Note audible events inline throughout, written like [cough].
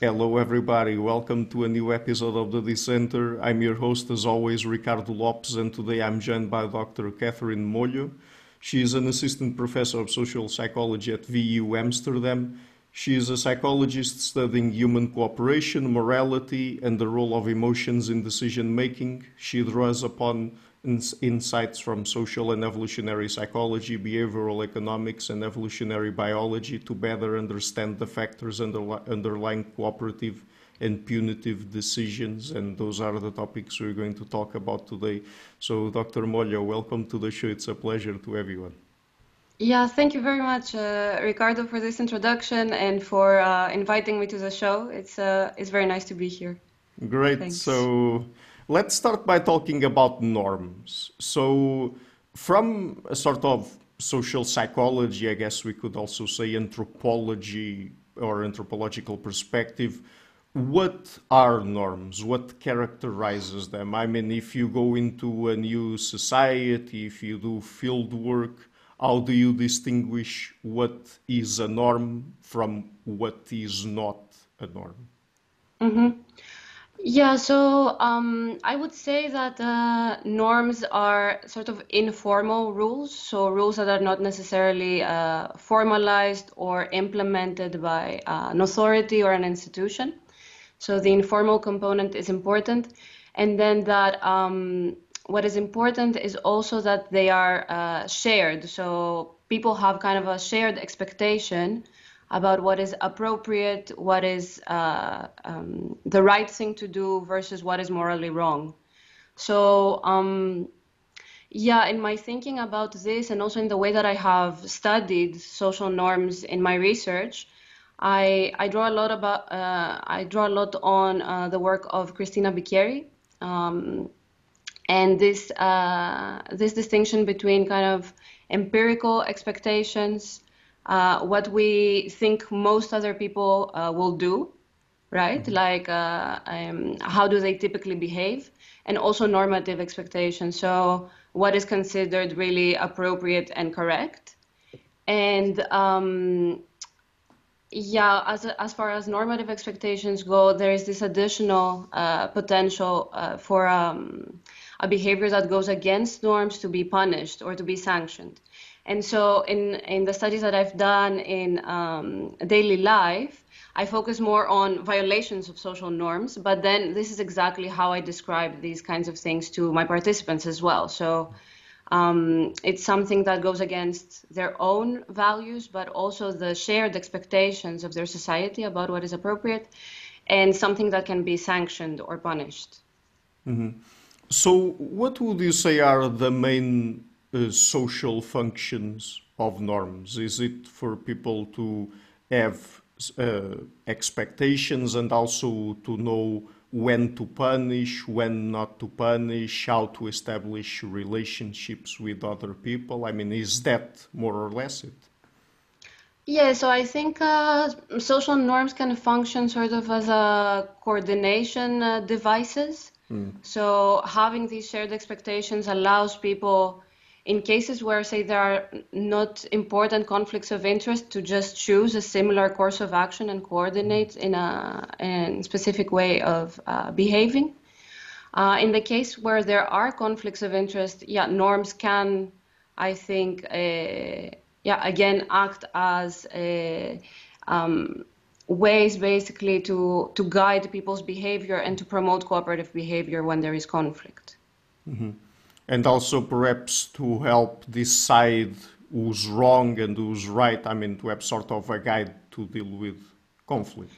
Hello, everybody. Welcome to a new episode of the Dissenter. I'm your host, as always, Ricardo Lopes, and today I'm joined by Dr. Catherine Molho. She is an assistant professor of social psychology at VU Amsterdam. She is a psychologist studying human cooperation, morality, and the role of emotions in decision making. She draws upon ins- insights from social and evolutionary psychology, behavioral economics, and evolutionary biology to better understand the factors underli- underlying cooperative and punitive decisions. And those are the topics we're going to talk about today. So, Dr. Molho, welcome to the show. It's a pleasure to everyone. Yeah, thank you very much, uh, Ricardo, for this introduction and for uh, inviting me to the show. It's uh, it's very nice to be here. Great. Thanks. So let's start by talking about norms. So, from a sort of social psychology, I guess we could also say anthropology or anthropological perspective, what are norms? What characterizes them? I mean, if you go into a new society, if you do field work, how do you distinguish what is a norm from what is not a norm? hmm Yeah, so um, I would say that uh, norms are sort of informal rules, so rules that are not necessarily uh, formalized or implemented by uh, an authority or an institution. So the informal component is important. And then that um, what is important is also that they are uh, shared. So people have kind of a shared expectation about what is appropriate, what is uh, um, the right thing to do versus what is morally wrong. So, um, yeah, in my thinking about this, and also in the way that I have studied social norms in my research, I I draw a lot about uh, I draw a lot on uh, the work of Cristina Bicchieri, um, and this uh, this distinction between kind of empirical expectations, uh, what we think most other people uh, will do, right? Like uh, um, how do they typically behave, and also normative expectations. So what is considered really appropriate and correct, and um, yeah, as as far as normative expectations go, there is this additional uh, potential uh, for um, a behavior that goes against norms to be punished or to be sanctioned. And so, in in the studies that I've done in um, daily life, I focus more on violations of social norms. But then, this is exactly how I describe these kinds of things to my participants as well. So. Um, it's something that goes against their own values, but also the shared expectations of their society about what is appropriate, and something that can be sanctioned or punished. So, what would you say are the main uh, social functions of norms? Is it for people to have uh, expectations and also to know when to punish, when not to punish, how to establish relationships with other people? I mean, is that more or less it? Yeah, so I think uh, social norms can function sort of as a coordination uh, devices. So having these shared expectations allows people, in cases where, say, there are not important conflicts of interest, to just choose a similar course of action and coordinate in a, in specific way of uh, behaving. Uh, in the case where there are conflicts of interest, yeah, norms can, I think, uh, yeah, again, act as a, um, ways basically to to guide people's behavior and to promote cooperative behavior when there is conflict. And also perhaps to help decide who's wrong and who's right. I mean, to have sort of a guide to deal with conflict.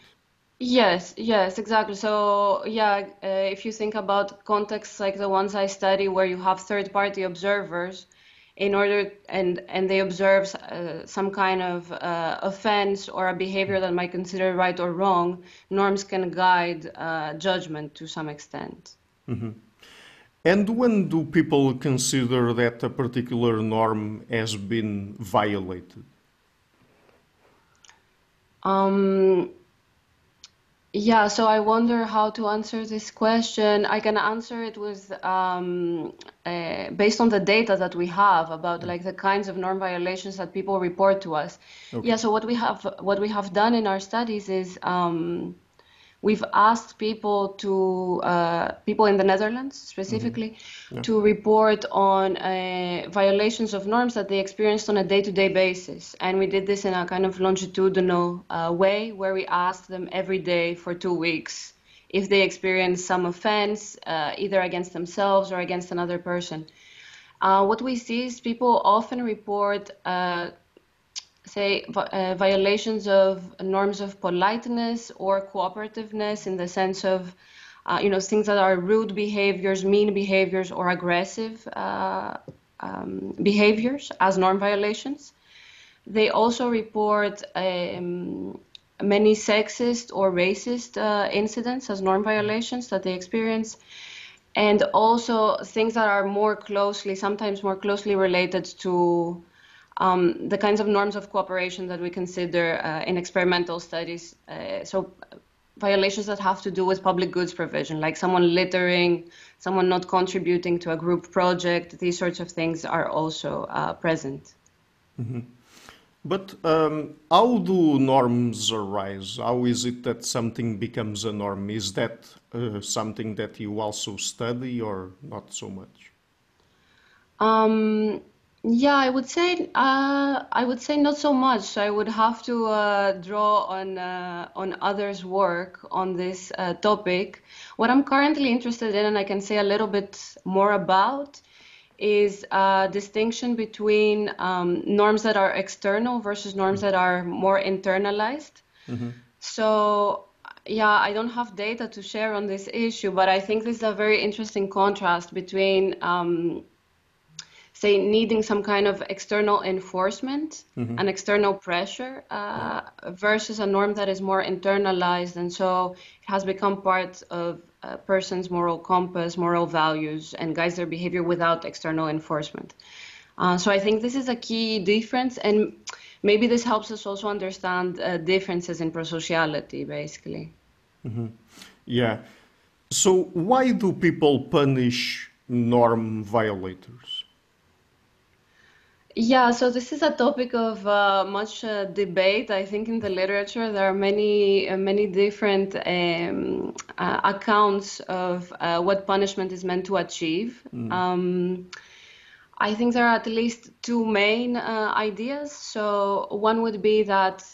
Yes, yes, exactly. So, yeah, uh, if you think about contexts like the ones I study where you have third-party observers in order and and they observe uh, some kind of uh, offense or a behavior that might consider right or wrong, norms can guide uh, judgment to some extent. And when do people consider that a particular norm has been violated? Um, Yeah, so I wonder how to answer this question. I can answer it with um, uh, based on the data that we have about like the kinds of norm violations that people report to us. Okay. Yeah, so what we have what we have done in our studies is um, we've asked people to uh, people in the Netherlands specifically mm-hmm. yeah. to report on uh, violations of norms that they experienced on a day-to-day basis, and we did this in a kind of longitudinal uh, way where we asked them every day for two weeks if they experienced some offense uh, either against themselves or against another person. Uh, what we see is people often report uh, say, uh, violations of norms of politeness or cooperativeness in the sense of, uh, you know, things that are rude behaviors, mean behaviors, or aggressive uh, um, behaviors as norm violations. They also report um, many sexist or racist uh, incidents as norm violations that they experience and also things that are more closely, sometimes more closely related to um, the kinds of norms of cooperation that we consider uh, in experimental studies. Uh, so violations that have to do with public goods provision, like someone littering, someone not contributing to a group project, these sorts of things are also uh, present. Mm-hmm. But um, how do norms arise? How is it that something becomes a norm? Is that uh, something that you also study or not so much? Um, yeah, I would say uh, I would say not so much. I would have to uh, draw on uh, on others' work on this uh, topic. What I'm currently interested in, and I can say a little bit more about, is a distinction between um, norms that are external versus norms that are more internalized. Mm-hmm. So yeah, I don't have data to share on this issue, but I think this is a very interesting contrast between um, say needing some kind of external enforcement mm-hmm. and external pressure uh, versus a norm that is more internalized. And so it has become part of a person's moral compass moral values and guides their behavior without external enforcement. Uh, so i think this is a key difference. And maybe this helps us also understand uh, differences in prosociality basically. Mm-hmm. yeah. So why do people punish norm violators yeah, so this is a topic of uh, much uh, debate. I think in the literature there are many, uh, many different um, uh, accounts of uh, what punishment is meant to achieve. Mm. Um, I think there are at least two main uh, ideas. So one would be that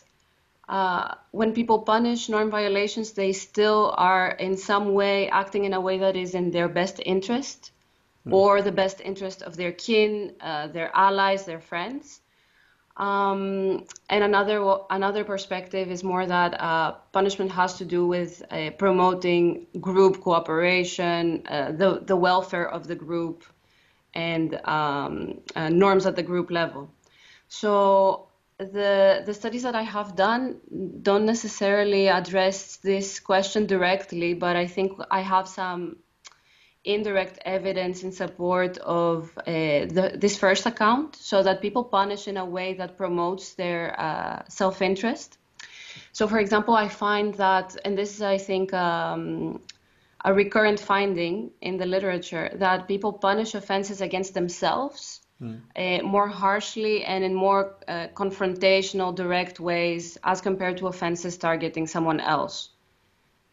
when people punish norm violations, they still are in some way acting in a way that is in their best interest. Hmm. or the best interest of their kin, uh, their allies, their friends. Um, and another another perspective is more that uh, punishment has to do with uh, promoting group cooperation, uh, the the welfare of the group, and um, uh, norms at the group level. So the the studies that I have done don't necessarily address this question directly, but I think I have some indirect evidence in support of uh, the, this first account so that people punish in a way that promotes their uh, self-interest. So, for example, I find that, and this is, I think, um, a recurrent finding in the literature, that people punish offenses against themselves mm. uh, more harshly and in more uh, confrontational, direct ways as compared to offenses targeting someone else.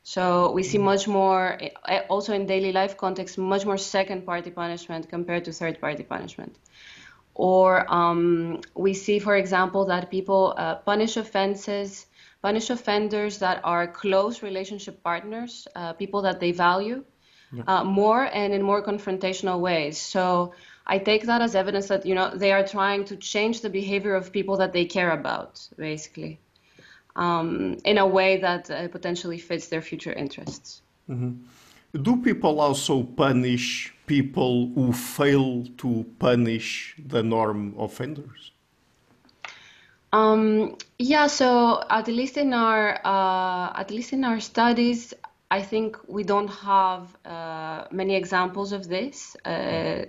So we see mm-hmm. much more, eh, also in daily life context, much more second party punishment compared to third party punishment. Or um, we see, for example, that people uh, punish offenses, punish offenders that are close relationship partners, uh, people that they value yeah. uh, more and in more confrontational ways. So I take that as evidence that you know they are trying to change the behavior of people that they care about, basically um, in a way that uh, potentially fits their future interests. Mm-hmm. Do people also punish people who fail to punish the norm offenders? Um, yeah, so at least in our uh, at least in our studies, I think we don't have uh, many examples of this uh,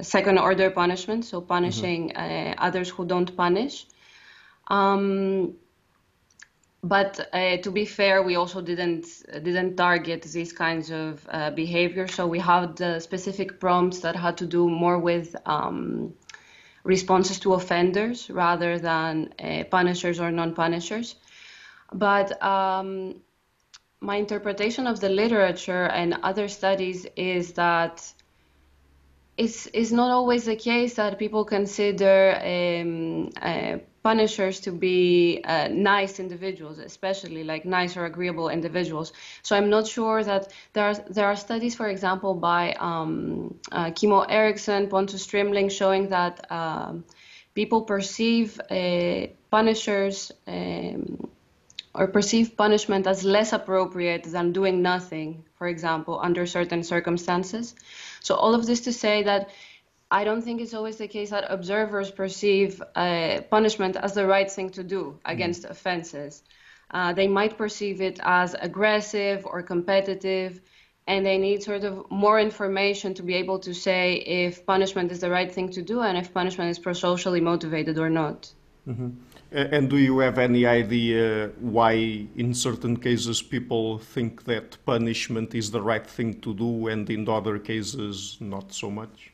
second order punishment, so punishing mm-hmm. Uh, others who don't punish. Um, but uh, to be fair, we also didn't didn't target these kinds of uh, behavior. So we had the specific prompts that had to do more with um, responses to offenders rather than uh, punishers or non-punishers. But um, my interpretation of the literature and other studies is that it's, it's not always the case that people consider um, uh, punishers to be uh, nice individuals, especially like nice or agreeable individuals. So I'm not sure that there are there are studies, for example, by um, uh, Kimmo Eriksson, Pontus Strimling, showing that um, people perceive uh, punishers. Um, or perceive punishment as less appropriate than doing nothing, for example, under certain circumstances. So all of this to say that I don't think it's always the case that observers perceive uh, punishment as the right thing to do against mm. offenses. Uh, they might perceive it as aggressive or competitive, and they need sort of more information to be able to say if punishment is the right thing to do and if punishment is pro-socially motivated or not. Mm-hmm. And do you have any idea why, in certain cases, people think that punishment is the right thing to do, and in other cases, not so much?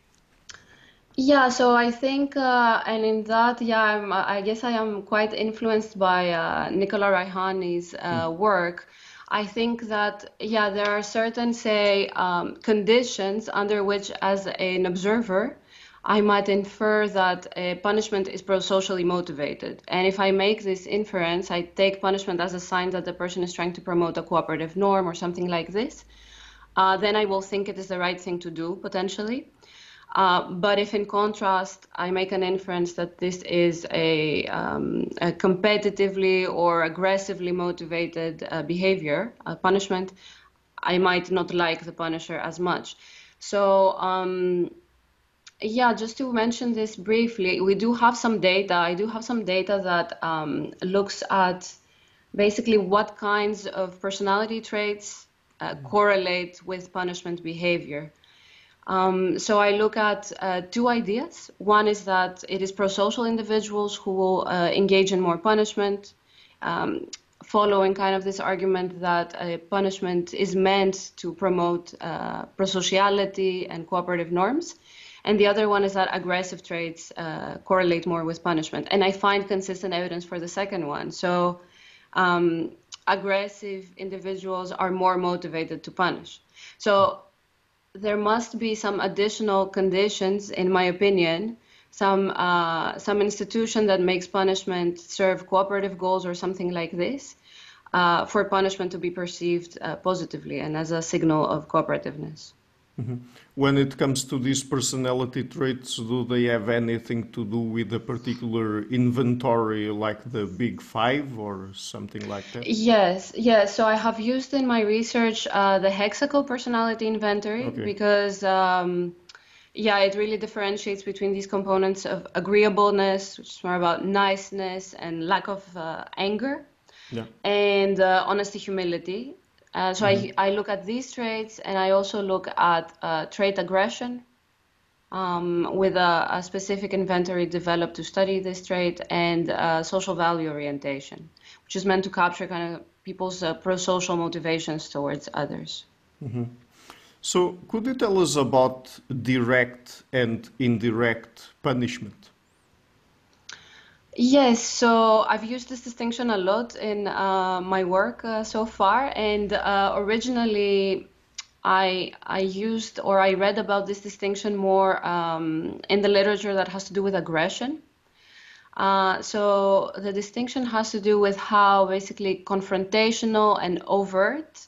Yeah, so I think, uh, and in that, yeah, I'm, I guess I am quite influenced by uh, Nicola Raihani's uh, mm. work. I think that, yeah, there are certain, say, um, conditions under which, as an observer, I might infer that a punishment is pro-socially motivated. And if I make this inference, I take punishment as a sign that the person is trying to promote a cooperative norm or something like this, uh, then I will think it is the right thing to do, potentially. Uh, but if in contrast I make an inference that this is a, um, a competitively or aggressively motivated uh, behavior, a punishment, I might not like the punisher as much. So, um, yeah, just to mention this briefly, we do have some data. I do have some data that um, looks at basically what kinds of personality traits uh, correlate with punishment behavior. Um, so I look at uh, two ideas. One is that it is pro-social individuals who will uh, engage in more punishment, um, following kind of this argument that a punishment is meant to promote uh, prosociality and cooperative norms. And the other one is that aggressive traits uh, correlate more with punishment. And I find consistent evidence for the second one. So um, aggressive individuals are more motivated to punish. So there must be some additional conditions, in my opinion, some uh, some institution that makes punishment serve cooperative goals or something like this, uh, for punishment to be perceived uh, positively and as a signal of cooperativeness. Mm-hmm. When it comes to these personality traits, do they have anything to do with a particular inventory, like the Big Five or something like that? Yes, yes. So I have used in my research uh, the Hexaco personality inventory okay. because. Um, yeah, it really differentiates between these components of agreeableness, which is more about niceness and lack of uh, anger, yeah. and uh, honesty, humility. Uh, so mm-hmm. I, I look at these traits and I also look at uh, trait aggression um, with a, a, specific inventory developed to study this trait and uh, social value orientation, which is meant to capture kind of people's uh, pro-social motivations towards others. Mm-hmm. So could you tell us about direct and indirect punishment? Yes, so I've used this distinction a lot in uh, my work uh, so far, and uh, originally I I used or I read about this distinction more um, in the literature that has to do with aggression. Uh, so the distinction has to do with how basically confrontational and overt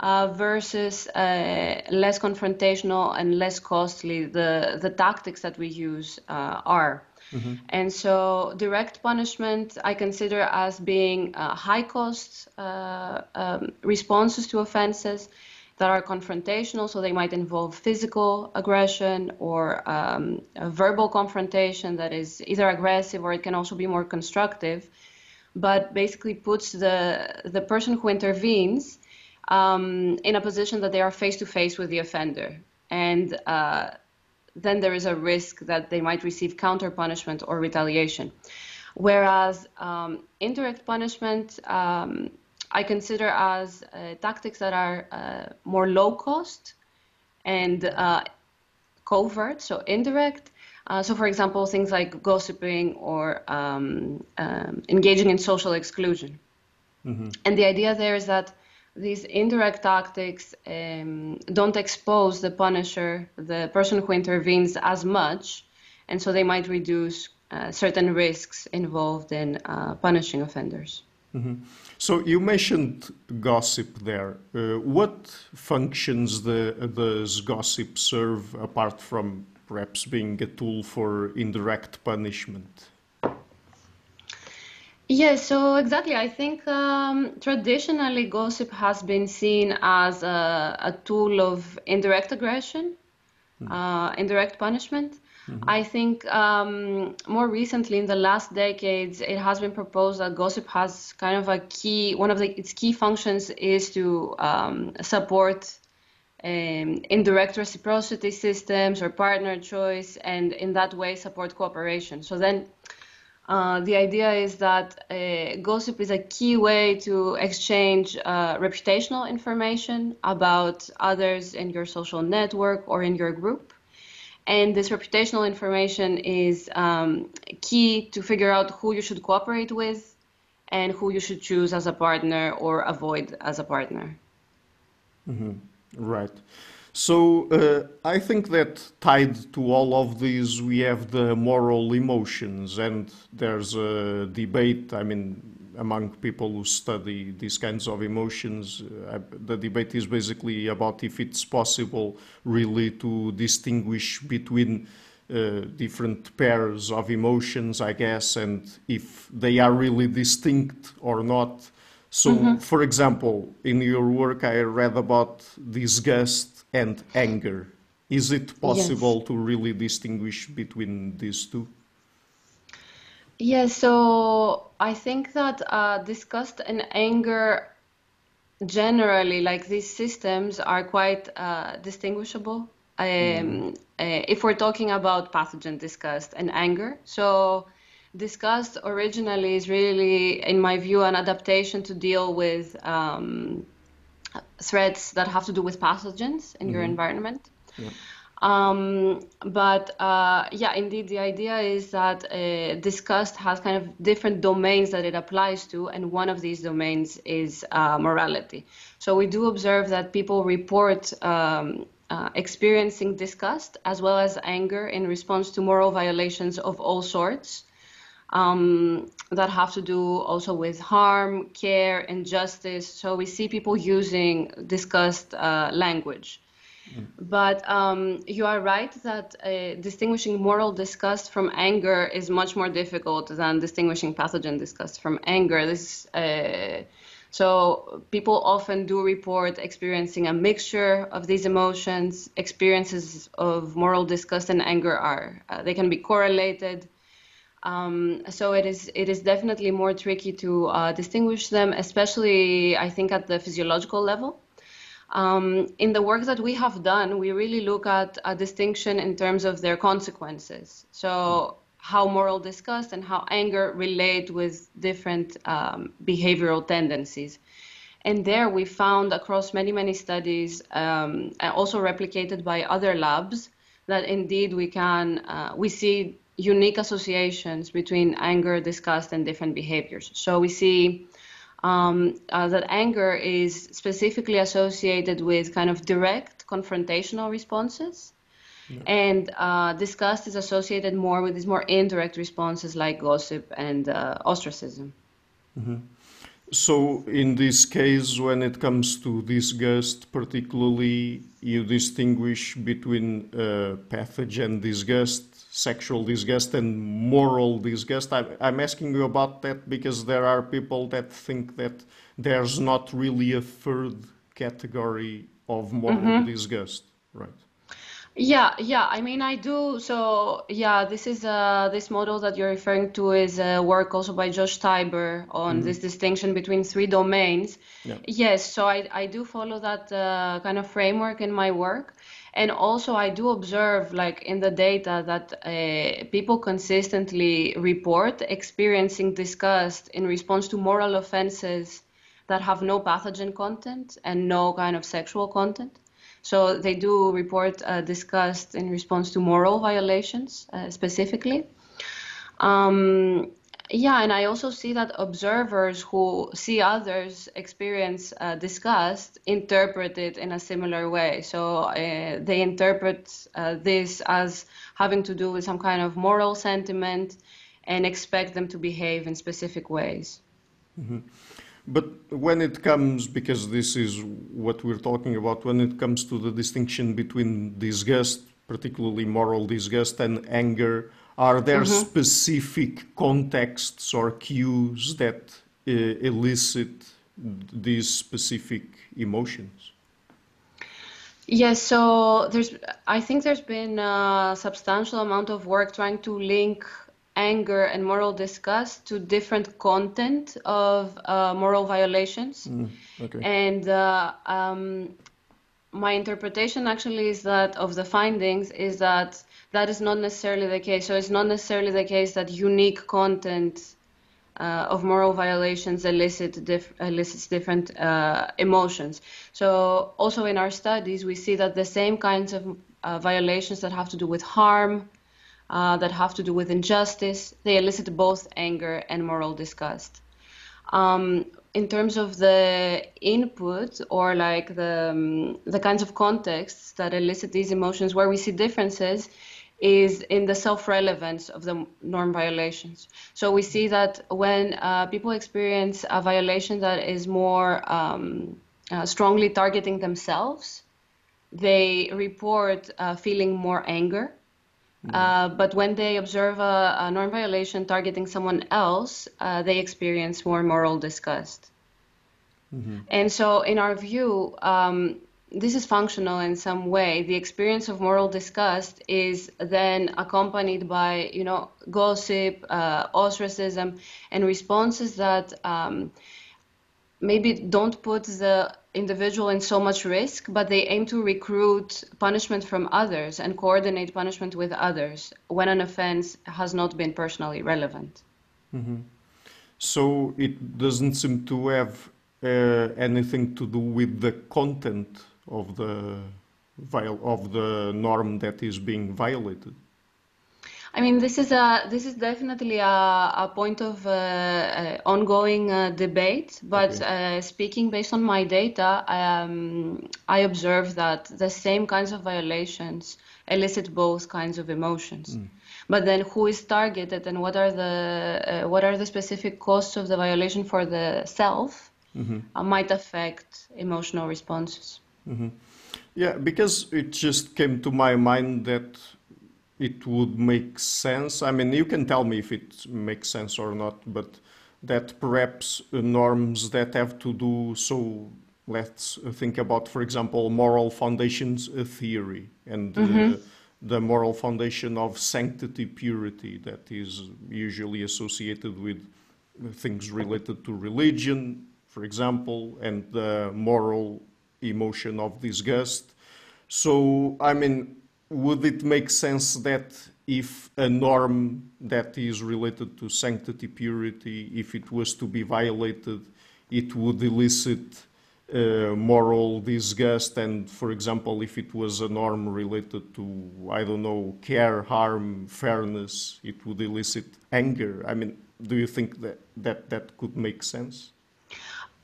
uh, versus uh, less confrontational and less costly the the tactics that we use are. Mm-hmm. And so direct punishment I consider as being uh, high cost uh, um, responses to offenses that are confrontational. So they might involve physical aggression or um, verbal confrontation that is either aggressive or it can also be more constructive, but basically puts the, the person who intervenes um, in a position that they are face to face with the offender. And uh, then there is a risk that they might receive counter punishment or retaliation. Whereas um, indirect punishment, um, I consider as uh, tactics that are uh, more low cost and uh, covert, so indirect. Uh, so, for example, things like gossiping or um, um engaging in social exclusion. Mm-hmm. And the idea there is that these indirect tactics um, don't expose the punisher, the person who intervenes, as much, and so they might reduce uh, certain risks involved in uh, punishing offenders. Mm-hmm. So you mentioned gossip there. Uh, what functions the, does gossip serve apart from perhaps being a tool for indirect punishment? Yes, so exactly. I think um, traditionally gossip has been seen as a, a tool of indirect aggression, mm. uh, indirect punishment. Mm-hmm. I think um, more recently, in the last decades, it has been proposed that gossip has kind of a key, one of the, its key functions is to um, support um, indirect reciprocity systems or partner choice, and in that way support cooperation. So then uh, the idea is that uh, gossip is a key way to exchange uh, reputational information about others in your social network or in your group. And this reputational information is um, key to figure out who you should cooperate with and who you should choose as a partner or avoid as a partner. Mm-hmm. Right. So uh, I think that tied to all of these, we have the moral emotions, and there's a debate. I mean, among people who study these kinds of emotions, uh, the debate is basically about if it's possible really to distinguish between uh, different pairs of emotions, I guess, and if they are really distinct or not. So, mm-hmm. for example, in your work, I read about disgust and anger. Is it possible yes. to really distinguish between these two? Yes, so I think that uh, disgust and anger generally, like these systems, are quite uh, distinguishable. Um, mm. uh, if we're talking about pathogen disgust and anger, so disgust originally is really, in my view, an adaptation to deal with um, threats that have to do with pathogens in mm-hmm. your environment. Yeah. Um, but uh, yeah, indeed, the idea is that uh, disgust has kind of different domains that it applies to, and one of these domains is uh, morality. So we do observe that people report um, uh, experiencing disgust as well as anger in response to moral violations of all sorts. Um, that have to do also with harm, care, and justice. So we see people using disgust uh, language. But um, you are right that uh, distinguishing moral disgust from anger is much more difficult than distinguishing pathogen disgust from anger. This, uh, so people often do report experiencing a mixture of these emotions. Experiences of moral disgust and anger are uh, they can be correlated. Um, so it is it is definitely more tricky to uh, distinguish them, especially I think at the physiological level. Um, in the work that we have done, we really look at a distinction in terms of their consequences. So, how moral disgust and how anger relate with different um, behavioral tendencies. And there we found across many, many studies, um, also replicated by other labs, that indeed we can, uh, we see unique associations between anger, disgust, and different behaviors. So we see um, uh, that anger is specifically associated with kind of direct confrontational responses. Yeah. And uh, disgust is associated more with these more indirect responses like gossip and uh, ostracism. Mm-hmm. So, in this case, when it comes to disgust, particularly, you distinguish between uh, pathogen disgust sexual disgust and moral disgust. I, I'm asking you about that because there are people that think that there's not really a third category of moral mm-hmm. disgust, right? Yeah, yeah. I mean, I do. So, yeah, this is uh, this model that you're referring to is uh, work also by Josh Tybur on mm-hmm. this distinction between three domains. Yeah. Yes, so I, I do follow that uh, kind of framework in my work. And also, I do observe, like in the data, that uh, people consistently report experiencing disgust in response to moral offenses that have no pathogen content and no kind of sexual content. So they do report uh, disgust in response to moral violations uh, specifically. Um, yeah, and I also see that observers who see others experience uh, disgust interpret it in a similar way. So uh, they interpret uh, this as having to do with some kind of moral sentiment and expect them to behave in specific ways. Mm-hmm. But when it comes, because this is what we're talking about, when it comes to the distinction between disgust, particularly moral disgust, and anger, are there mm-hmm. specific contexts or cues that uh, elicit these specific emotions? Yes, so there's, I think there's been a substantial amount of work trying to link anger and moral disgust to different content of uh, moral violations. Mm, okay. And uh, um, my interpretation actually is that of the findings is that that is not necessarily the case. So it's not necessarily the case that unique content uh, of moral violations elicit diff elicits different uh, emotions. So also in our studies, we see that the same kinds of uh, violations that have to do with harm, uh, that have to do with injustice, they elicit both anger and moral disgust. Um, in terms of the input or like the um, the kinds of contexts that elicit these emotions, where we see differences is in the self-relevance of the norm violations. So we see that when uh, people experience a violation that is more um, uh, strongly targeting themselves, they report uh, feeling more anger. Mm. but when they observe a, a, norm violation targeting someone else, uh, they experience more moral disgust. Mm-hmm. And so, in our view, um, this is functional in some way. The experience of moral disgust is then accompanied by, you know, gossip, uh, ostracism, and responses that um, maybe don't put the individual in so much risk, but they aim to recruit punishment from others and coordinate punishment with others when an offense has not been personally relevant. Mm-hmm. So it doesn't seem to have uh, anything to do with the content of the of the norm that is being violated? I mean, this is a this is definitely a, a point of uh, uh, ongoing uh, debate. But okay. Uh, speaking based on my data, um, I observe that the same kinds of violations elicit both kinds of emotions. Mm. But then, who is targeted, and what are the uh, what are the specific costs of the violation for the self, mm-hmm. Uh, might affect emotional responses. Mm-hmm. Yeah, because it just came to my mind that it would make sense. I mean, you can tell me if it makes sense or not, but that perhaps norms that have to do so let's think about, for example, moral foundations theory and mm-hmm. the moral foundation of sanctity, purity that is usually associated with things related to religion, for example, and the moral emotion of disgust. So, I mean, would it make sense that if a norm that is related to sanctity, purity, if it was to be violated, it would elicit uh, moral disgust, and for example, if it was a norm related to, I don't know, care, harm, fairness, it would elicit anger. I mean, do you think that that, that could make sense?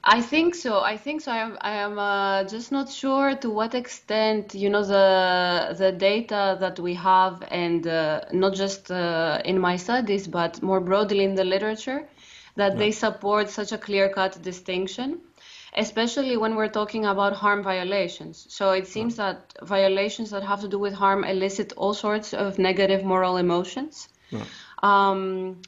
I think so. I think so. I am. I am uh, just not sure to what extent you know the the data that we have, and uh, not just uh, in my studies, but more broadly in the literature, that yeah. they support such a clear-cut distinction, especially when we're talking about harm violations. So it seems yeah. that violations that have to do with harm elicit all sorts of negative moral emotions. Yeah. Um,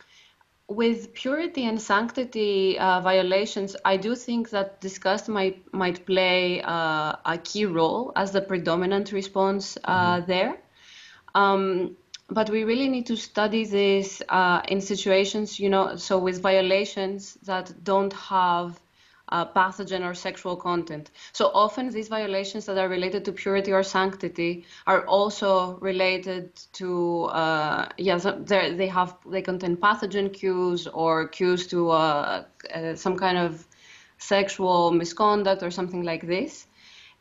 with purity and sanctity uh, violations, I do think that disgust might might play uh, a key role as the predominant response uh, mm-hmm. there. Um, but we really need to study this uh, in situations, you know, so with violations that don't have uh, pathogen or sexual content. So often these violations that are related to purity or sanctity are also related to uh, yeah they have they contain pathogen cues or cues to uh, uh, some kind of sexual misconduct or something like this.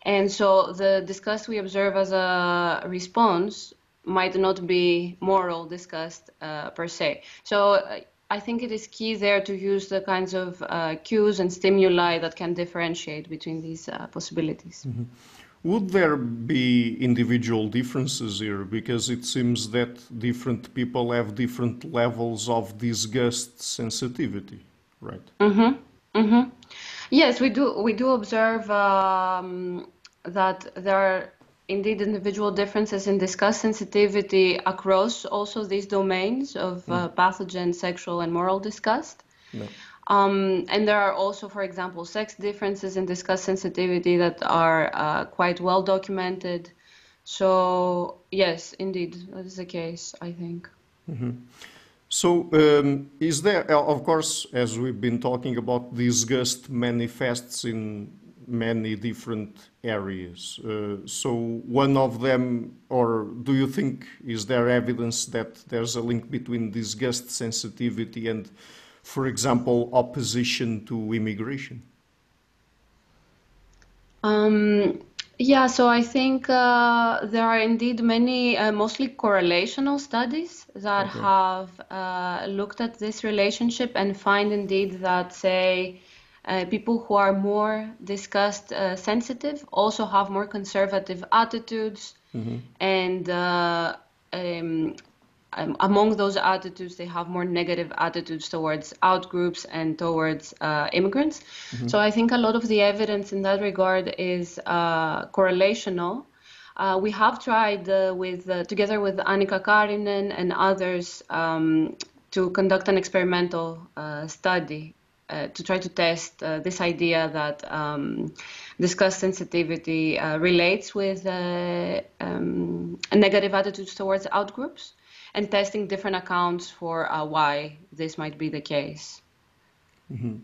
And so the disgust we observe as a response might not be moral disgust uh, per se. So uh, I think it is key there to use the kinds of uh, cues and stimuli that can differentiate between these uh, possibilities. Mm-hmm. Would there be individual differences here? Because it seems that different people have different levels of disgust sensitivity, right? Mm-hmm. Mm-hmm. Yes, we do. We do observe um, that there are indeed individual differences in disgust sensitivity across also these domains of uh, mm. pathogen, sexual, and moral disgust. No. Um, and there are also, for example, sex differences in disgust sensitivity that are uh, quite well documented. So, yes, indeed, that is the case, I think. Mm-hmm. So, um, is there, uh, of course, as we've been talking about, disgust manifests in many different areas. Uh, so one of them, or do you think, is there evidence that there's a link between disgust sensitivity and, for example, opposition to immigration? Um, yeah, so I think uh, there are indeed many, uh, mostly correlational studies that okay. have uh, looked at this relationship and find indeed that, say, uh, people who are more disgust uh, sensitive also have more conservative attitudes mm-hmm. and uh, um, um, among those attitudes they have more negative attitudes towards outgroups and towards uh, immigrants mm-hmm. so i think a lot of the evidence in that regard is uh, correlational uh, we have tried with together with Annika Karinen and others um, to conduct an experimental study uh, to try to test uh, this idea that um, disgust sensitivity uh, relates with uh, um, negative attitudes towards outgroups and testing different accounts for uh, why this might be the case. Mm-hmm.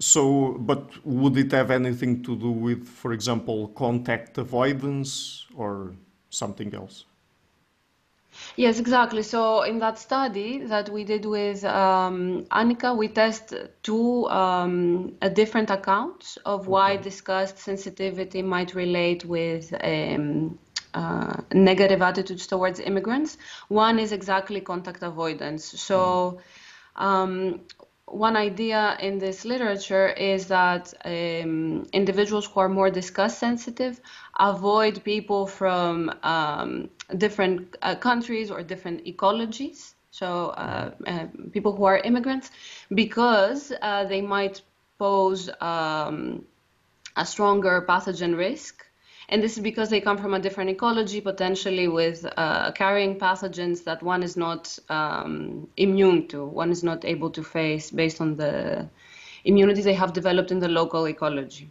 So, but would it have anything to do with, for example, contact avoidance or something else? Yes, exactly. So in that study that we did with um, Annika, we test two um, different accounts of okay. why disgust sensitivity might relate with um, uh, negative attitudes towards immigrants. One is exactly contact avoidance. So um, one idea in this literature is that um, individuals who are more disgust sensitive avoid people from um, different uh, countries or different ecologies. So uh, uh, people who are immigrants, because uh, they might pose um, a stronger pathogen risk and this is because they come from a different ecology, potentially with uh, carrying pathogens that one is not um, immune to, one is not able to face based on the immunity they have developed in the local ecology.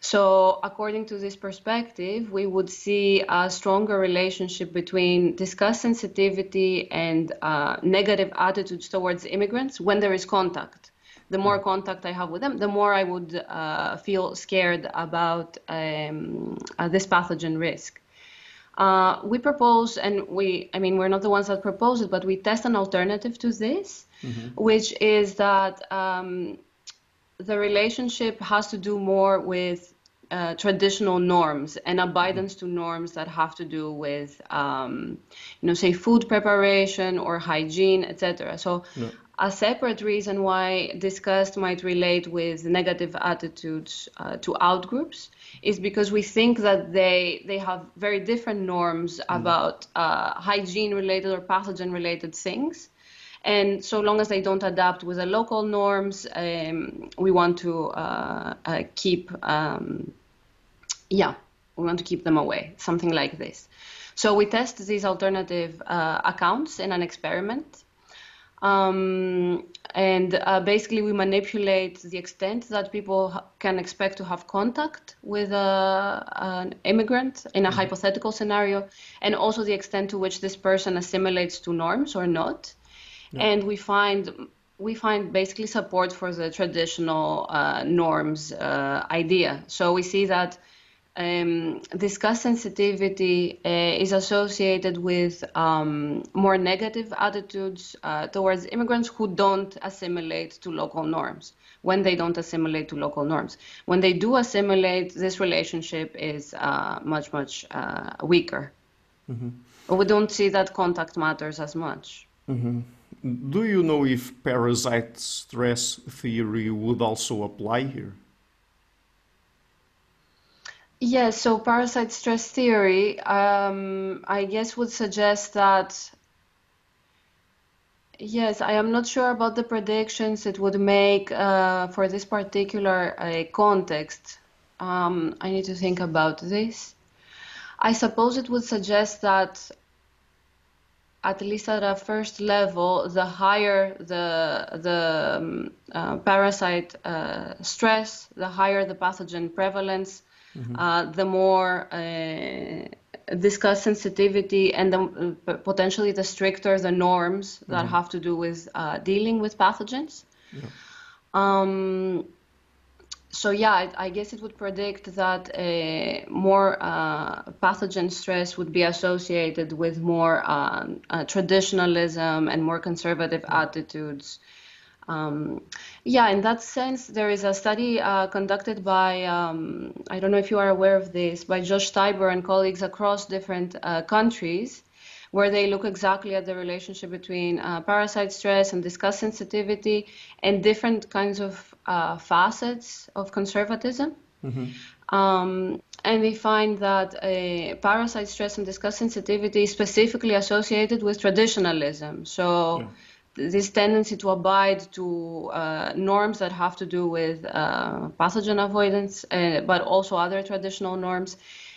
So, according to this perspective, we would see a stronger relationship between disgust sensitivity and uh, negative attitudes towards immigrants when there is contact the more contact I have with them, the more I would uh, feel scared about um, uh, this pathogen risk. Uh, we propose, and we, I mean, we're not the ones that propose it, but we test an alternative to this, mm-hmm. which is that um, the relationship has to do more with uh, traditional norms and abidance to norms that have to do with, um, you know, say food preparation or hygiene, etc. So yeah a separate reason why disgust might relate with negative attitudes uh, to outgroups is because we think that they they have very different norms mm. about uh, hygiene related or pathogen related things. And so long as they don't adapt with the local norms um, we want to uh, uh keep um, yeah we want to keep them away something like this. So we test these alternative uh, accounts in an experiment um, and uh, basically, we manipulate the extent that people can expect to have contact with a, an immigrant in a mm-hmm. hypothetical scenario, and also the extent to which this person assimilates to norms or not. Yeah. And we find we find basically support for the traditional uh, norms uh, idea. So we see that um, disgust sensitivity uh, is associated with um, more negative attitudes uh, towards immigrants who don't assimilate to local norms when they don't assimilate to local norms. When they do assimilate, this relationship is uh, much, much uh, weaker. Mm-hmm. We don't see that contact matters as much. Mm-hmm. do you know if parasite stress theory would also apply here? Yes, so parasite stress theory, um, I guess, would suggest that, yes, I am not sure about the predictions it would make uh, for this particular uh, context. Um, I need to think about this. I suppose it would suggest that, at least at a first level, the higher the the um, uh, parasite uh, stress, the higher the pathogen prevalence Mm-hmm. Uh, the more uh, disgust sensitivity and the, uh, potentially the stricter the norms that mm-hmm. have to do with uh, dealing with pathogens. Yeah. Um, so yeah, I, I, guess it would predict that a more uh, pathogen stress would be associated with more um, uh, traditionalism and more conservative attitudes um, yeah, in that sense, there is a study uh, conducted by, um, I don't know if you are aware of this, by Josh Tybur and colleagues across different uh, countries, where they look exactly at the relationship between uh, parasite stress and disgust sensitivity and different kinds of uh, facets of conservatism. Mm-hmm. Um, and they find that uh, parasite stress and disgust sensitivity is specifically associated with traditionalism. So, yeah this tendency to abide to uh, norms that have to do with uh, pathogen avoidance, uh, but also other traditional norms.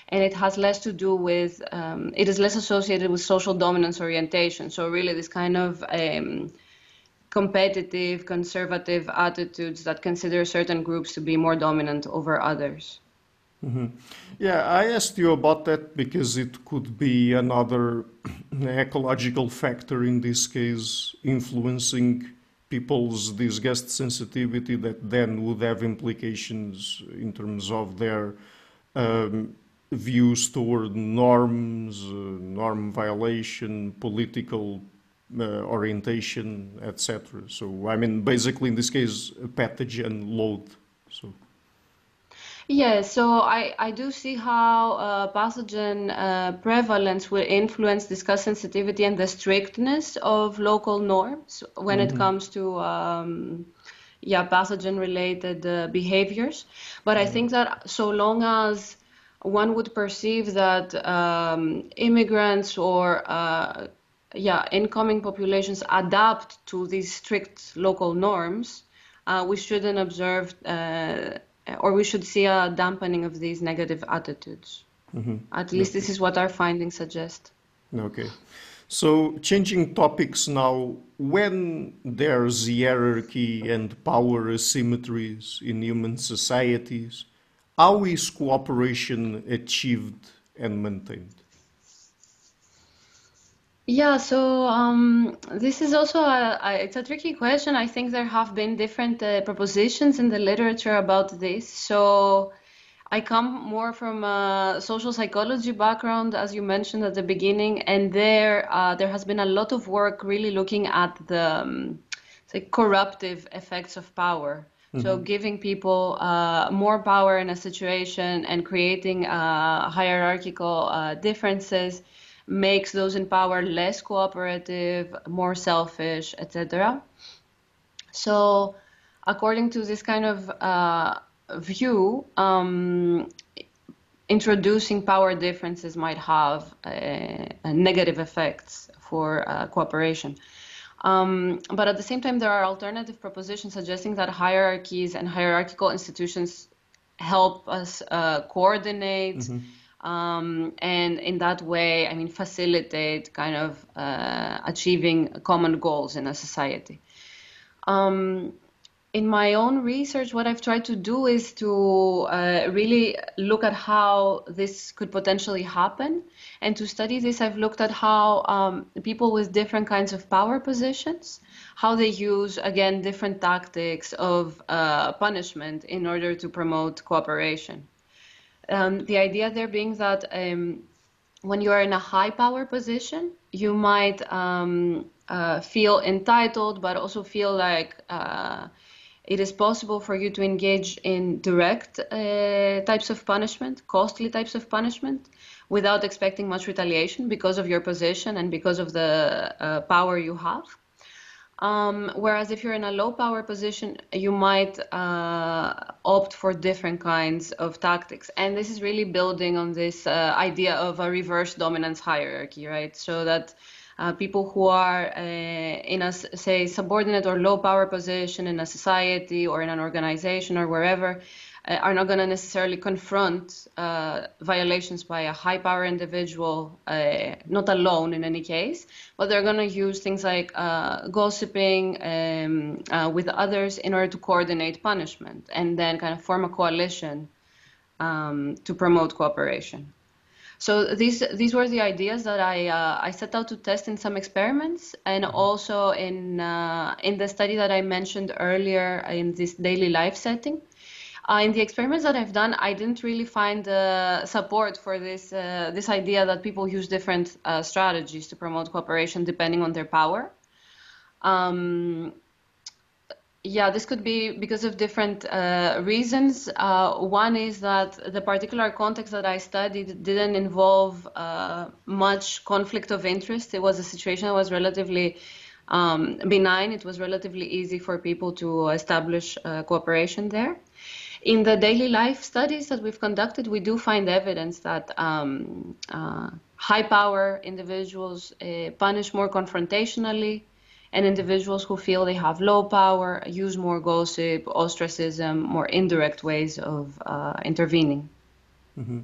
And it has less to do with, um, it is less associated with social dominance orientation. So, really, this kind of um, competitive, conservative attitudes that consider certain groups to be more dominant over others. Mm-hmm. Yeah, I asked you about that because it could be another [clears throat] ecological factor in this case influencing people's disgust sensitivity that then would have implications in terms of their um, views toward norms, uh, norm violation, political uh, orientation, etc. So, I mean, basically, in this case, pathogen load. So. Yeah, so I, I do see how uh, pathogen uh, prevalence will influence disgust sensitivity and the strictness of local norms when mm-hmm. it comes to um, yeah pathogen related uh, behaviors. But mm-hmm. I think that so long as one would perceive that um, immigrants or uh, yeah incoming populations adapt to these strict local norms, uh, we shouldn't observe uh, or we should see a dampening of these negative attitudes. Mm-hmm. At least okay. this is what our findings suggest. Okay. So, changing topics now, when there's hierarchy and power asymmetries in human societies, how is cooperation achieved and maintained? Yeah, so um, this is also a, a, it's a tricky question. I think there have been different uh, propositions in the literature about this. So I come more from a social psychology background, as you mentioned at the beginning, and there uh, there has been a lot of work really looking at the um, say corruptive effects of power. Mm-hmm. So giving people uh, more power in a situation and creating uh, hierarchical uh, differences makes those in power less cooperative, more selfish, etc. So, according to this kind of uh, view, um, introducing power differences might have uh, negative effects for uh, cooperation. Um, but at the same time, there are alternative propositions suggesting that hierarchies and hierarchical institutions help us uh, coordinate. Mm-hmm um, and in that way, I mean, facilitate kind of uh, achieving common goals in a society. Um, in my own research, what I've tried to do is to uh, really look at how this could potentially happen. And to study this, I've looked at how um, people with different kinds of power positions, how they use, again, different tactics of uh, punishment in order to promote cooperation. Um, the idea there being that um, when you are in a high power position, you might um, uh, feel entitled, but also feel like uh, it is possible for you to engage in direct uh, types of punishment, costly types of punishment, without expecting much retaliation because of your position and because of the uh, power you have. Um, whereas if you're in a low power position, you might uh, opt for different kinds of tactics. And this is really building on this uh, idea of a reverse dominance hierarchy, right? So that uh, people who are uh, in a, say, subordinate or low power position in a society or in an organization or wherever, are not going to necessarily confront uh, violations by a high power individual, uh, not alone in any case, but they're going to use things like uh, gossiping um, uh, with others in order to coordinate punishment and then kind of form a coalition um, to promote cooperation. So these these were the ideas that I uh, I set out to test in some experiments and mm-hmm. also in uh, in the study that I mentioned earlier in this daily life setting. Uh, in the experiments that I've done, I didn't really find uh, support for this uh, this idea that people use different uh, strategies to promote cooperation depending on their power. Um, yeah, this could be because of different uh, reasons. Uh, one is that the particular context that I studied didn't involve much conflict of interest. It was a situation that was relatively um, benign. It was relatively easy for people to establish cooperation there in the daily life studies that we've conducted, we do find evidence that um, uh, high power individuals uh, punish more confrontationally, and individuals who feel they have low power use more gossip, ostracism, more indirect ways of uh, intervening. Mm-hmm.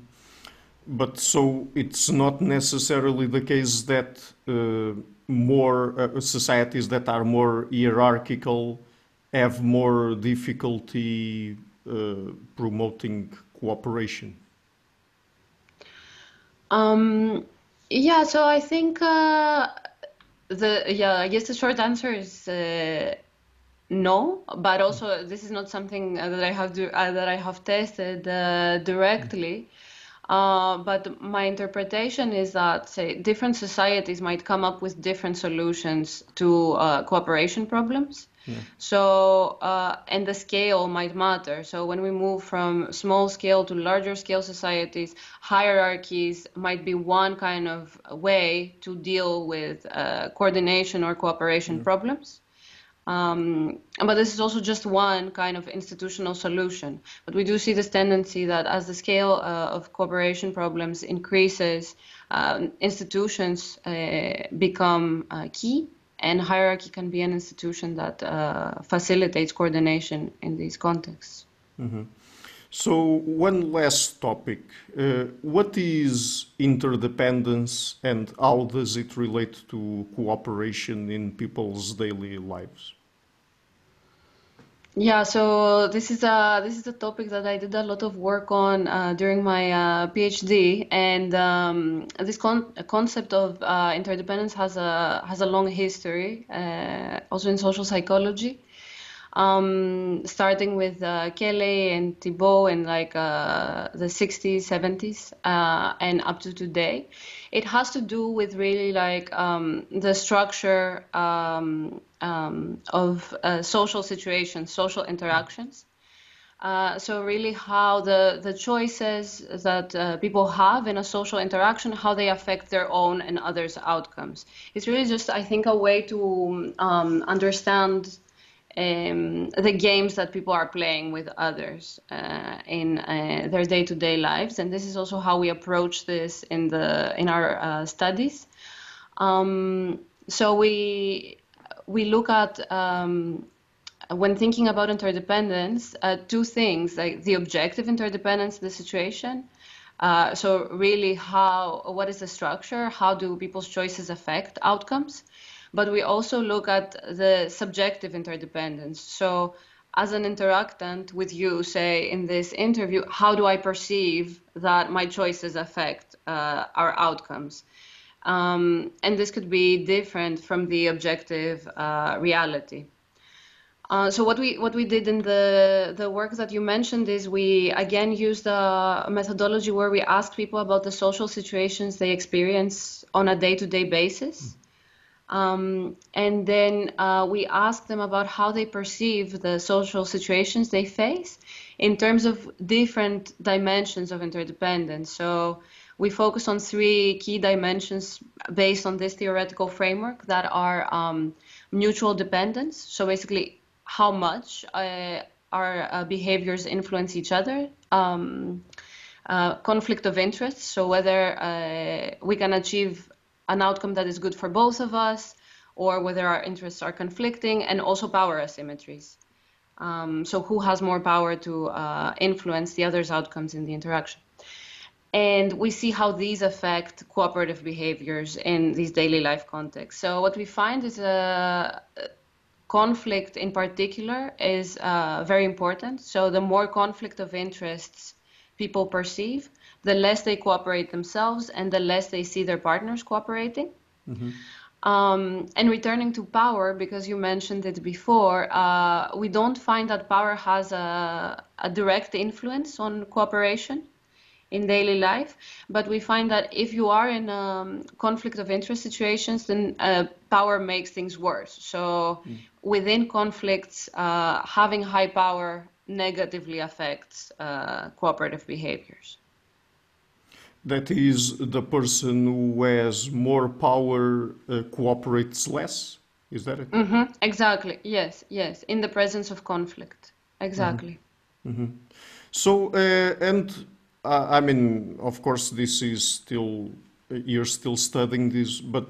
But so it's not necessarily the case that uh, more uh, societies that are more hierarchical have more difficulty promoting cooperation? Um, yeah, so I think uh, the yeah, I guess the short answer is uh, no, but also this is not something that I have to, uh, that I have tested uh, directly. Uh, but my interpretation is that say different societies might come up with different solutions to cooperation problems. So, uh, and the scale might matter. So, when we move from small scale to larger scale societies, hierarchies might be one kind of way to deal with uh, coordination or cooperation mm-hmm. problems. Um, but this is also just one kind of institutional solution. But we do see this tendency that as the scale uh, of cooperation problems increases, uh, institutions uh, become uh, key and hierarchy can be an institution that uh, facilitates coordination in these contexts. Mm-hmm. So, one last topic. Uh, what is interdependence and how does it relate to cooperation in people's daily lives? Yeah, so this is a this is a topic that I did a lot of work on uh, during my uh, PhD, and um, this con concept of uh, interdependence has a has a long history, uh, also in social psychology, um, starting with uh, Kelley and Thibaut in like uh, the 60s, 70s, and up to today. It has to do with really like um, the structure. Um, um, of uh, social situations, social interactions. Uh, so really how the, the choices that uh, people have in a social interaction, how they affect their own and others' outcomes. It's really just, I think, a way to um, understand um, the games that people are playing with others uh, in uh, their day-to-day lives. And this is also how we approach this in, the, in our uh, studies. Um, so we we look at um, when thinking about interdependence, uh, two things like the objective interdependence, the situation. Uh, so really, how what is the structure? How do people's choices affect outcomes? But we also look at the subjective interdependence. So as an interactant with you, say in this interview, how do I perceive that my choices affect uh, our outcomes? Um, and this could be different from the objective uh, reality. Uh, so what we what we did in the the work that you mentioned is we again used a methodology where we asked people about the social situations they experience on a day-to-day basis. Um, and then uh, we ask them about how they perceive the social situations they face in terms of different dimensions of interdependence. So we focus on three key dimensions based on this theoretical framework that are um, mutual dependence. So basically, how much uh, our uh, behaviors influence each other. Um, uh, conflict of interest, so whether uh, we can achieve an outcome that is good for both of us, or whether our interests are conflicting, and also power asymmetries. Um, so who has more power to uh, influence the other's outcomes in the interaction? And we see how these affect cooperative behaviors in these daily life contexts. So what we find is a conflict in particular is uh, very important. So the more conflict of interests people perceive, the less they cooperate themselves and the less they see their partners cooperating. Mm-hmm. Um, and returning to power, because you mentioned it before, uh, we don't find that power has a, a, direct influence on cooperation in daily life, but we find that if you are in um, conflict of interest situations, then uh, power makes things worse. So mm. within conflicts, uh, having high power negatively affects uh, cooperative behaviors. That is, the person who has more power uh, cooperates less? Is that it? Mm-hmm. Exactly, yes, yes, in the presence of conflict. Exactly. Mm-hmm. Mm-hmm. So, uh, and uh, I mean, of course, this is still, you're still studying this, but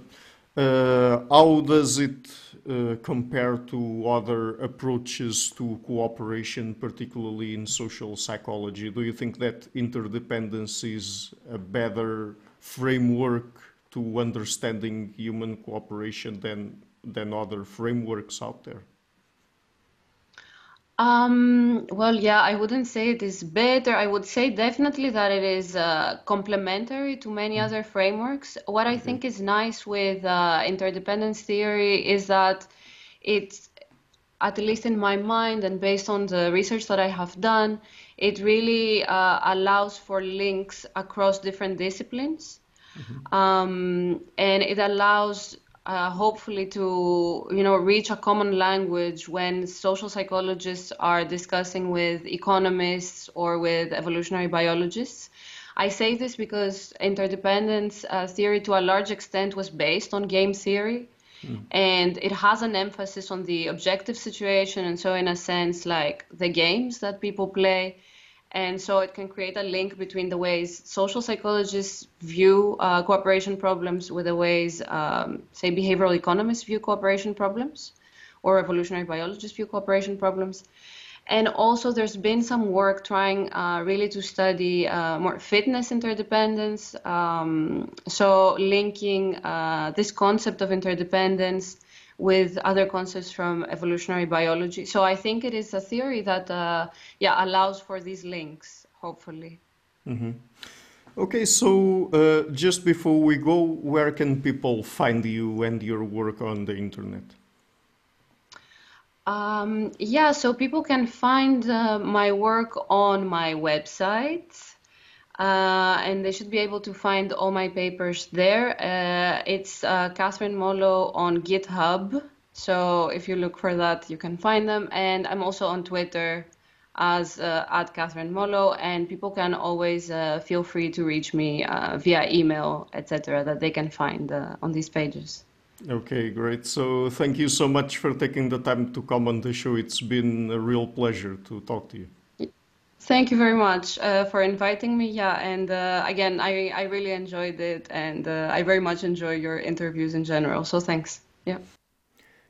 uh, how does it uh, compare to other approaches to cooperation, particularly in social psychology? Do you think that interdependence is a better framework to understanding human cooperation than, than other frameworks out there? Um, well, yeah, I wouldn't say it is better. I would say definitely that it is uh, complementary to many mm. other frameworks. What I think is nice with uh, interdependence theory is that it's, at least in my mind and based on the research that I have done, it really uh, allows for links across different disciplines. Mm-hmm. Um, and it allows uh, hopefully to you know reach a common language when social psychologists are discussing with economists or with evolutionary biologists. I say this because interdependence uh, theory to a large extent was based on game theory. Mm. And it has an emphasis on the objective situation, and so in a sense, like the games that people play, and so it can create a link between the ways social psychologists view uh, cooperation problems with the ways, um, say, behavioral economists view cooperation problems or evolutionary biologists view cooperation problems. And also, there's been some work trying uh, really to study uh, more fitness interdependence. Um, so, linking uh, this concept of interdependence with other concepts from evolutionary biology. So I think it is a theory that, uh, yeah, allows for these links, hopefully. Mm-hmm. Okay, so uh, just before we go, where can people find you and your work on the internet? Um, yeah, so people can find uh, my work on my website. Uh, and they should be able to find all my papers there. Uh, it's uh, Catherine Molho on GitHub. So if you look for that, you can find them. And I'm also on Twitter as uh, at Catherine Molho, and people can always uh, feel free to reach me uh, via email, etc., that they can find on these pages. Okay, great. So thank you so much for taking the time to come on the show. It's been a real pleasure to talk to you. Thank you very much uh, for inviting me. Yeah, and uh, again, I, I really enjoyed it, and uh, I very much enjoy your interviews in general. So thanks. Yeah.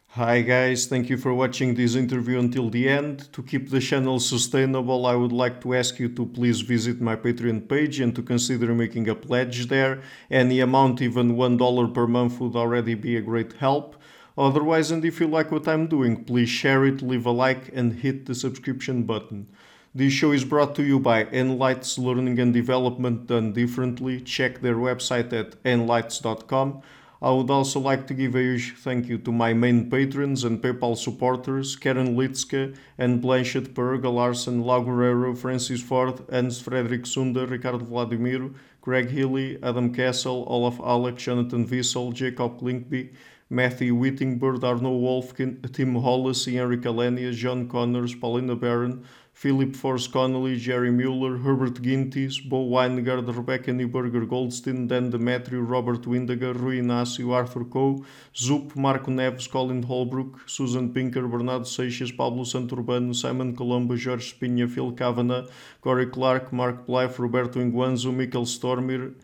Hi guys, thank you for watching this interview until the end. To keep the channel sustainable, I would like to ask you to please visit my Patreon page and to consider making a pledge there. Any amount, even $1 per month, would already be a great help. Otherwise, and if you like what I'm doing, please share it, leave a like, and hit the subscription button. This show is brought to you by Enlites Learning and Development Done Differently. Check their website at enlites.com. I would also like to give a huge thank you to my main patrons and PayPal supporters Karen Litske and Blanchett Perga, Larson, Laguerrero, Francis Ford, Hans Frederick Sunder, Ricardo Vladimiro, Greg Healy, Adam Castle, Olaf Alex, Jonathan Wiesel, Jacob Linkby, Matthew Whittingbird, Arno Wolfkin, Tim Hollis, Henry Kalenia, John Connors, Paulina Barron, Philip Force Connolly, Jerry Mueller, Herbert Gintis, Bo Weingard, Rebecca Newberger Goldstein, Dan Demetrio, Robert Windager, Rui Inácio, Arthur Coe, Zup, Marco Neves, Colin Holbrook, Susan Pinker, Bernardo Seixas, Pablo Santurbano, Simon Colombo, Jorge Spinha, Phil Kavanagh, Corey Clark, Mark Blythe, Roberto Inguanzo, Michael Stormir,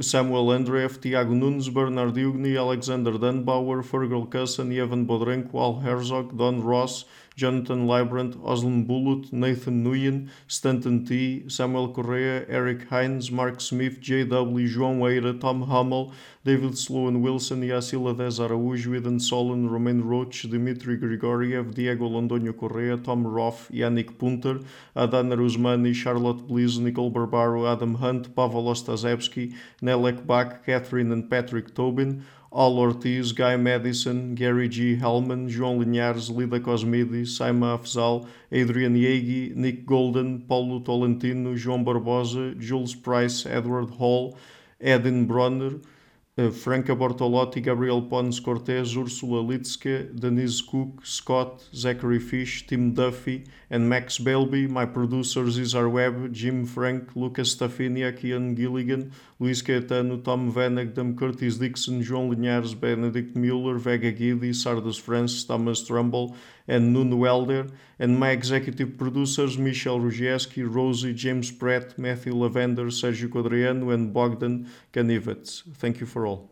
Samuel Andreev, Tiago Nunes, Bernard Ugni, Alexander Dunbauer, Fergal Cusson, Evan Bodrenko, Al Herzog, Don Ross, Jonathan Librand, Oslam Bullitt, Nathan Nguyen, Stanton T, Samuel Correa, Eric Hines, Mark Smith, J.W., João Eira, Tom Hummel, David Sloan Wilson, Yacila Dez Araújo, Eden Solon, Romain Roach, Dmitry Grigoriev, Diego Londonio Correa, Tom Roth, Yannick Punter, Adana Rusmani, Charlotte Bliss, Nicole Barbaro, Adam Hunt, Pavel Ostazewski, Nelek Bach, Catherine and Patrick Tobin, Al Ortiz, Guy Madison, Gary G. Hellman, João Linhares, Lida Cosmides, Saima Afzal, Adrian Yegi, Nick Golden, Paulo Tolentino, João Barbosa, Jules Price, Edward Hall, Edin Bronner, uh, Franca Bortolotti, Gabriel Pons Cortez, Ursula Litske, Denise Cook, Scott, Zachary Fish, Tim Duffy, and Max Belby. My producers Isar Webb, Jim Frank, Lucas Stafiniak, Ian Gilligan, Luís Caetano, Tom Vanagdam, Curtis Dixon, João Linhares, Benedict Mueller, Vega Guidi, Sardas France, Thomas Trumbull, and Nuno Welder, and my executive producers Michel Rugieski, Rosie, James Pratt, Matthew Lavender, Sergio Quadriano, and Bogdan Kanivets. Thank you for all.